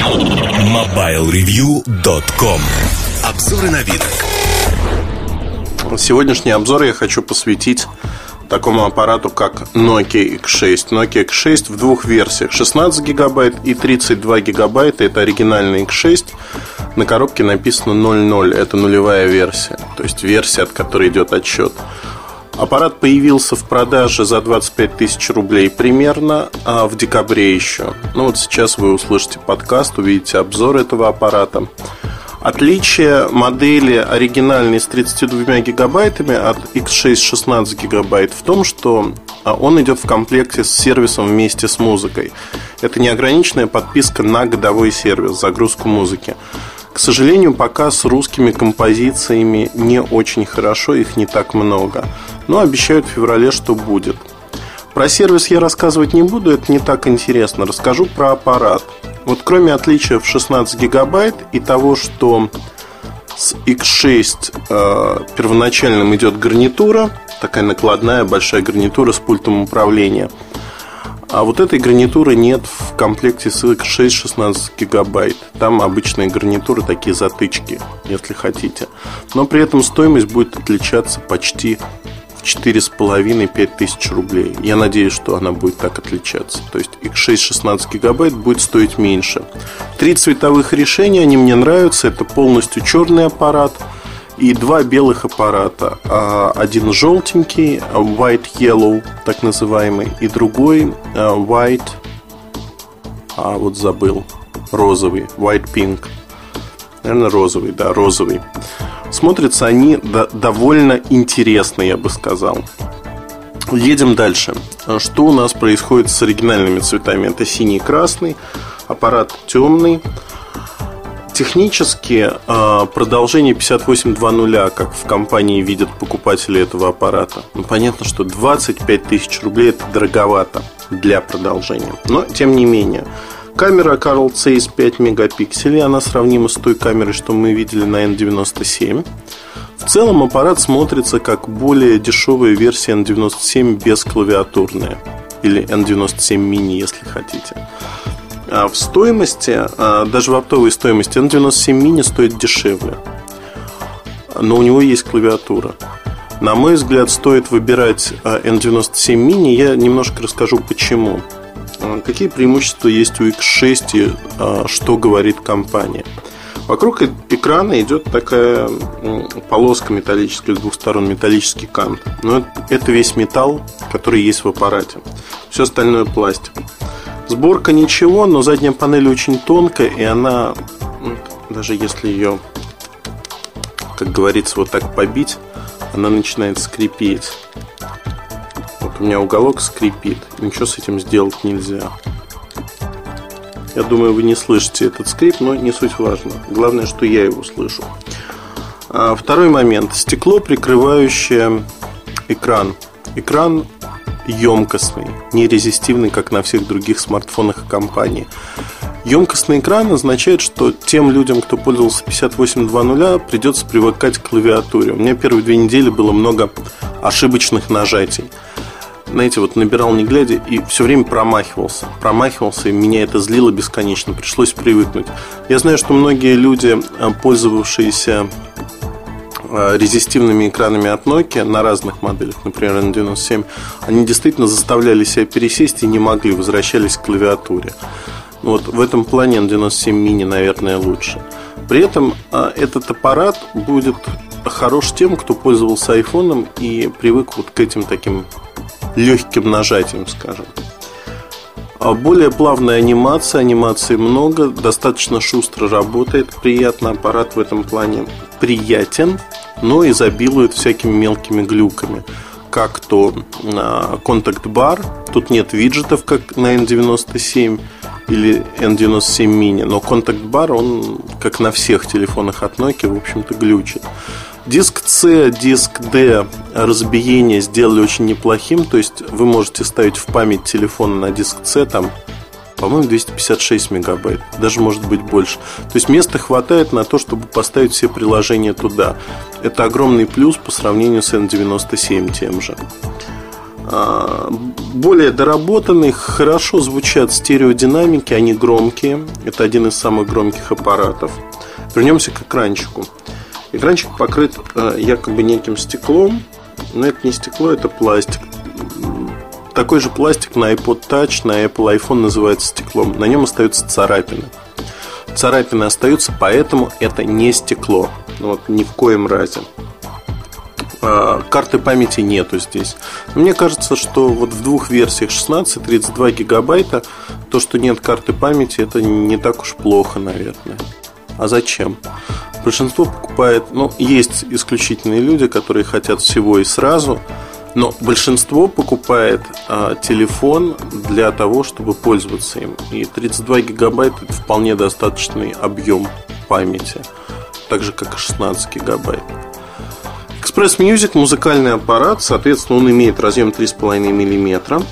MobileReview.com Обзоры на вид. Сегодняшний обзор я хочу посвятить такому аппарату, как Nokia X6. Nokia X6 в двух версиях. 16 гигабайт и 32 гигабайта. Это оригинальный X6. На коробке написано 00. Это нулевая версия. То есть версия, от которой идет отсчет. Аппарат появился в продаже за 25 тысяч рублей примерно а в декабре еще. Ну вот сейчас вы услышите подкаст, увидите обзор этого аппарата. Отличие модели оригинальной с 32 гигабайтами от X6 16 гигабайт в том, что а, он идет в комплекте с сервисом вместе с музыкой. Это неограниченная подписка на годовой сервис, загрузку музыки. К сожалению, пока с русскими композициями не очень хорошо, их не так много. Но обещают в феврале, что будет. Про сервис я рассказывать не буду, это не так интересно. Расскажу про аппарат. Вот кроме отличия в 16 гигабайт и того, что с X6 э, первоначальным идет гарнитура, такая накладная большая гарнитура с пультом управления. А вот этой гарнитуры нет в комплекте с X6 16 гигабайт. Там обычные гарнитуры, такие затычки, если хотите. Но при этом стоимость будет отличаться почти 4,5-5 тысяч рублей. Я надеюсь, что она будет так отличаться. То есть X6 16 гигабайт будет стоить меньше. Три цветовых решения, они мне нравятся. Это полностью черный аппарат и два белых аппарата. А, один желтенький, white yellow, так называемый, и другой а, white, а вот забыл, розовый, white pink. Наверное, розовый, да, розовый. Смотрятся они довольно интересно, я бы сказал. Едем дальше. Что у нас происходит с оригинальными цветами? Это синий и красный, аппарат темный. Технически а, продолжение 5820, как в компании видят покупатели этого аппарата. Ну, понятно, что 25 тысяч рублей это дороговато для продолжения. Но, тем не менее, Камера Carl Zeiss 5 мегапикселей, она сравнима с той камерой, что мы видели на N97. В целом аппарат смотрится как более дешевая версия N97 без клавиатурная. Или N97 mini, если хотите. А в стоимости, а, даже в оптовой стоимости N97 mini стоит дешевле. Но у него есть клавиатура. На мой взгляд, стоит выбирать N97 mini. Я немножко расскажу почему. А, какие преимущества есть у X6 и а, что говорит компания? Вокруг экрана идет такая полоска металлическая, с двух сторон металлический кант. Но это весь металл, который есть в аппарате. Все остальное пластик. Сборка ничего, но задняя панель очень тонкая, и она, даже если ее, как говорится, вот так побить, она начинает скрипеть. У меня уголок скрипит. Ничего с этим сделать нельзя. Я думаю, вы не слышите этот скрип, но не суть важно. Главное, что я его слышу. А, второй момент. Стекло, прикрывающее экран. Экран емкостный, не резистивный, как на всех других смартфонах компании. Емкостный экран означает, что тем людям, кто пользовался 58.2.0, придется привыкать к клавиатуре. У меня первые две недели было много ошибочных нажатий знаете, вот набирал не глядя и все время промахивался. Промахивался, и меня это злило бесконечно. Пришлось привыкнуть. Я знаю, что многие люди, э, пользовавшиеся резистивными экранами от Nokia на разных моделях, например, N97, они действительно заставляли себя пересесть и не могли, возвращались к клавиатуре. Вот в этом плане N97 mini, наверное, лучше. При этом э, этот аппарат будет хорош тем, кто пользовался айфоном и привык вот к этим таким легким нажатием, скажем. А более плавная анимация, анимации много, достаточно шустро работает, приятно, аппарат в этом плане приятен, но изобилует всякими мелкими глюками как то контакт-бар, тут нет виджетов, как на N97 или N97 mini, но контакт-бар, он, как на всех телефонах от Nokia, в общем-то, глючит. Диск C, диск D разбиение сделали очень неплохим, то есть вы можете ставить в память телефона на диск C там по-моему, 256 мегабайт, даже может быть больше. То есть места хватает на то, чтобы поставить все приложения туда. Это огромный плюс по сравнению с N97 тем же. а, более доработанный, хорошо звучат стереодинамики, они громкие. Это один из самых громких аппаратов. Вернемся к экранчику. Экранчик покрыт э, якобы неким стеклом, но это не стекло, это пластик. Такой же пластик на iPod Touch, на Apple iPhone называется стеклом. На нем остаются царапины. Царапины остаются, поэтому это не стекло. Ну вот ни в коем разе. А, карты памяти нету здесь. Мне кажется, что вот в двух версиях 16 и 32 гигабайта то, что нет карты памяти, это не так уж плохо, наверное. А зачем? Большинство покупает, ну, есть исключительные люди, которые хотят всего и сразу, но большинство покупает а, телефон для того, чтобы пользоваться им. И 32 гигабайта это вполне достаточный объем памяти, так же как и 16 гигабайт. Express Music музыкальный аппарат, соответственно, он имеет разъем 3,5 мм.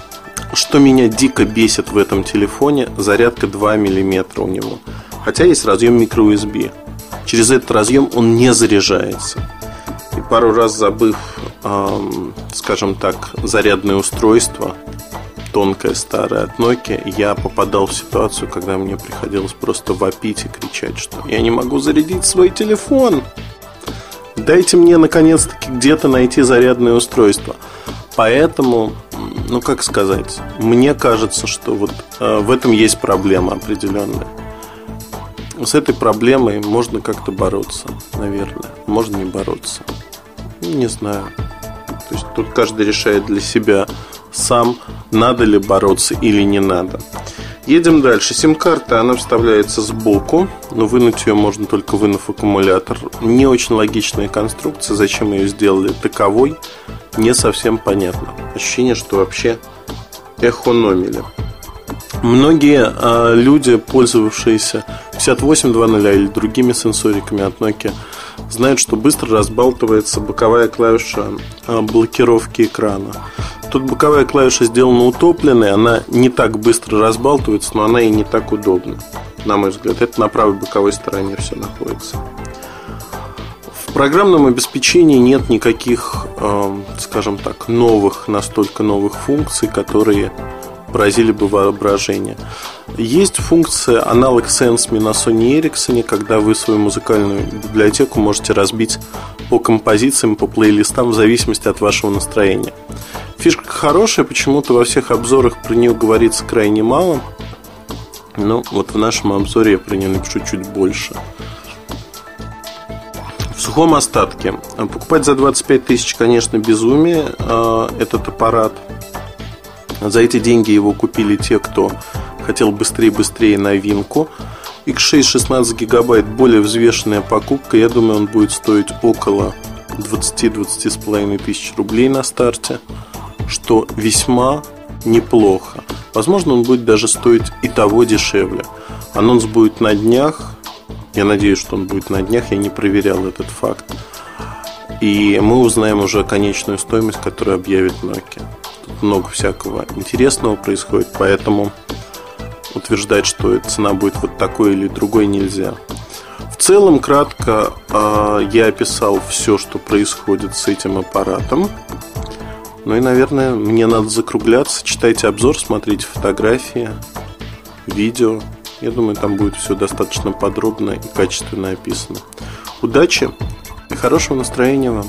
Что меня дико бесит в этом телефоне, зарядка 2 мм у него. Хотя есть разъем microUSB. Через этот разъем он не заряжается. И пару раз забыв, эм, скажем так, зарядное устройство, тонкое старое от Nokia, я попадал в ситуацию, когда мне приходилось просто вопить и кричать, что я не могу зарядить свой телефон. Дайте мне наконец-таки где-то найти зарядное устройство. Поэтому, ну как сказать, мне кажется, что вот э, в этом есть проблема определенная с этой проблемой можно как-то бороться, наверное. Можно не бороться. Не знаю. То есть тут каждый решает для себя сам, надо ли бороться или не надо. Едем дальше. Сим-карта, она вставляется сбоку, но вынуть ее можно только вынув аккумулятор. Не очень логичная конструкция, зачем ее сделали таковой, не совсем понятно. Ощущение, что вообще эхономили. Многие э, люди, пользовавшиеся 58.2.0 или другими сенсориками от Nokia, знают, что быстро разбалтывается боковая клавиша э, блокировки экрана. Тут боковая клавиша сделана утопленной, она не так быстро разбалтывается, но она и не так удобна, на мой взгляд. Это на правой боковой стороне все находится. В программном обеспечении нет никаких, э, скажем так, новых, настолько новых функций, которые поразили бы воображение. Есть функция аналог Sense на Sony Ericsson, когда вы свою музыкальную библиотеку можете разбить по композициям, по плейлистам в зависимости от вашего настроения. Фишка хорошая, почему-то во всех обзорах про нее говорится крайне мало. Но вот в нашем обзоре я про нее напишу чуть больше. В сухом остатке. Покупать за 25 тысяч, конечно, безумие а, этот аппарат – за эти деньги его купили те, кто хотел быстрее-быстрее новинку. X6 16 гигабайт более взвешенная покупка. Я думаю, он будет стоить около 20 с половиной тысяч рублей на старте, что весьма неплохо. Возможно, он будет даже стоить и того дешевле. Анонс будет на днях. Я надеюсь, что он будет на днях. Я не проверял этот факт. И мы узнаем уже конечную стоимость, которую объявит Nokia много всякого интересного происходит, поэтому утверждать, что цена будет вот такой или другой нельзя. В целом, кратко, а, я описал все, что происходит с этим аппаратом. Ну и, наверное, мне надо закругляться. Читайте обзор, смотрите фотографии, видео. Я думаю, там будет все достаточно подробно и качественно описано. Удачи и хорошего настроения вам.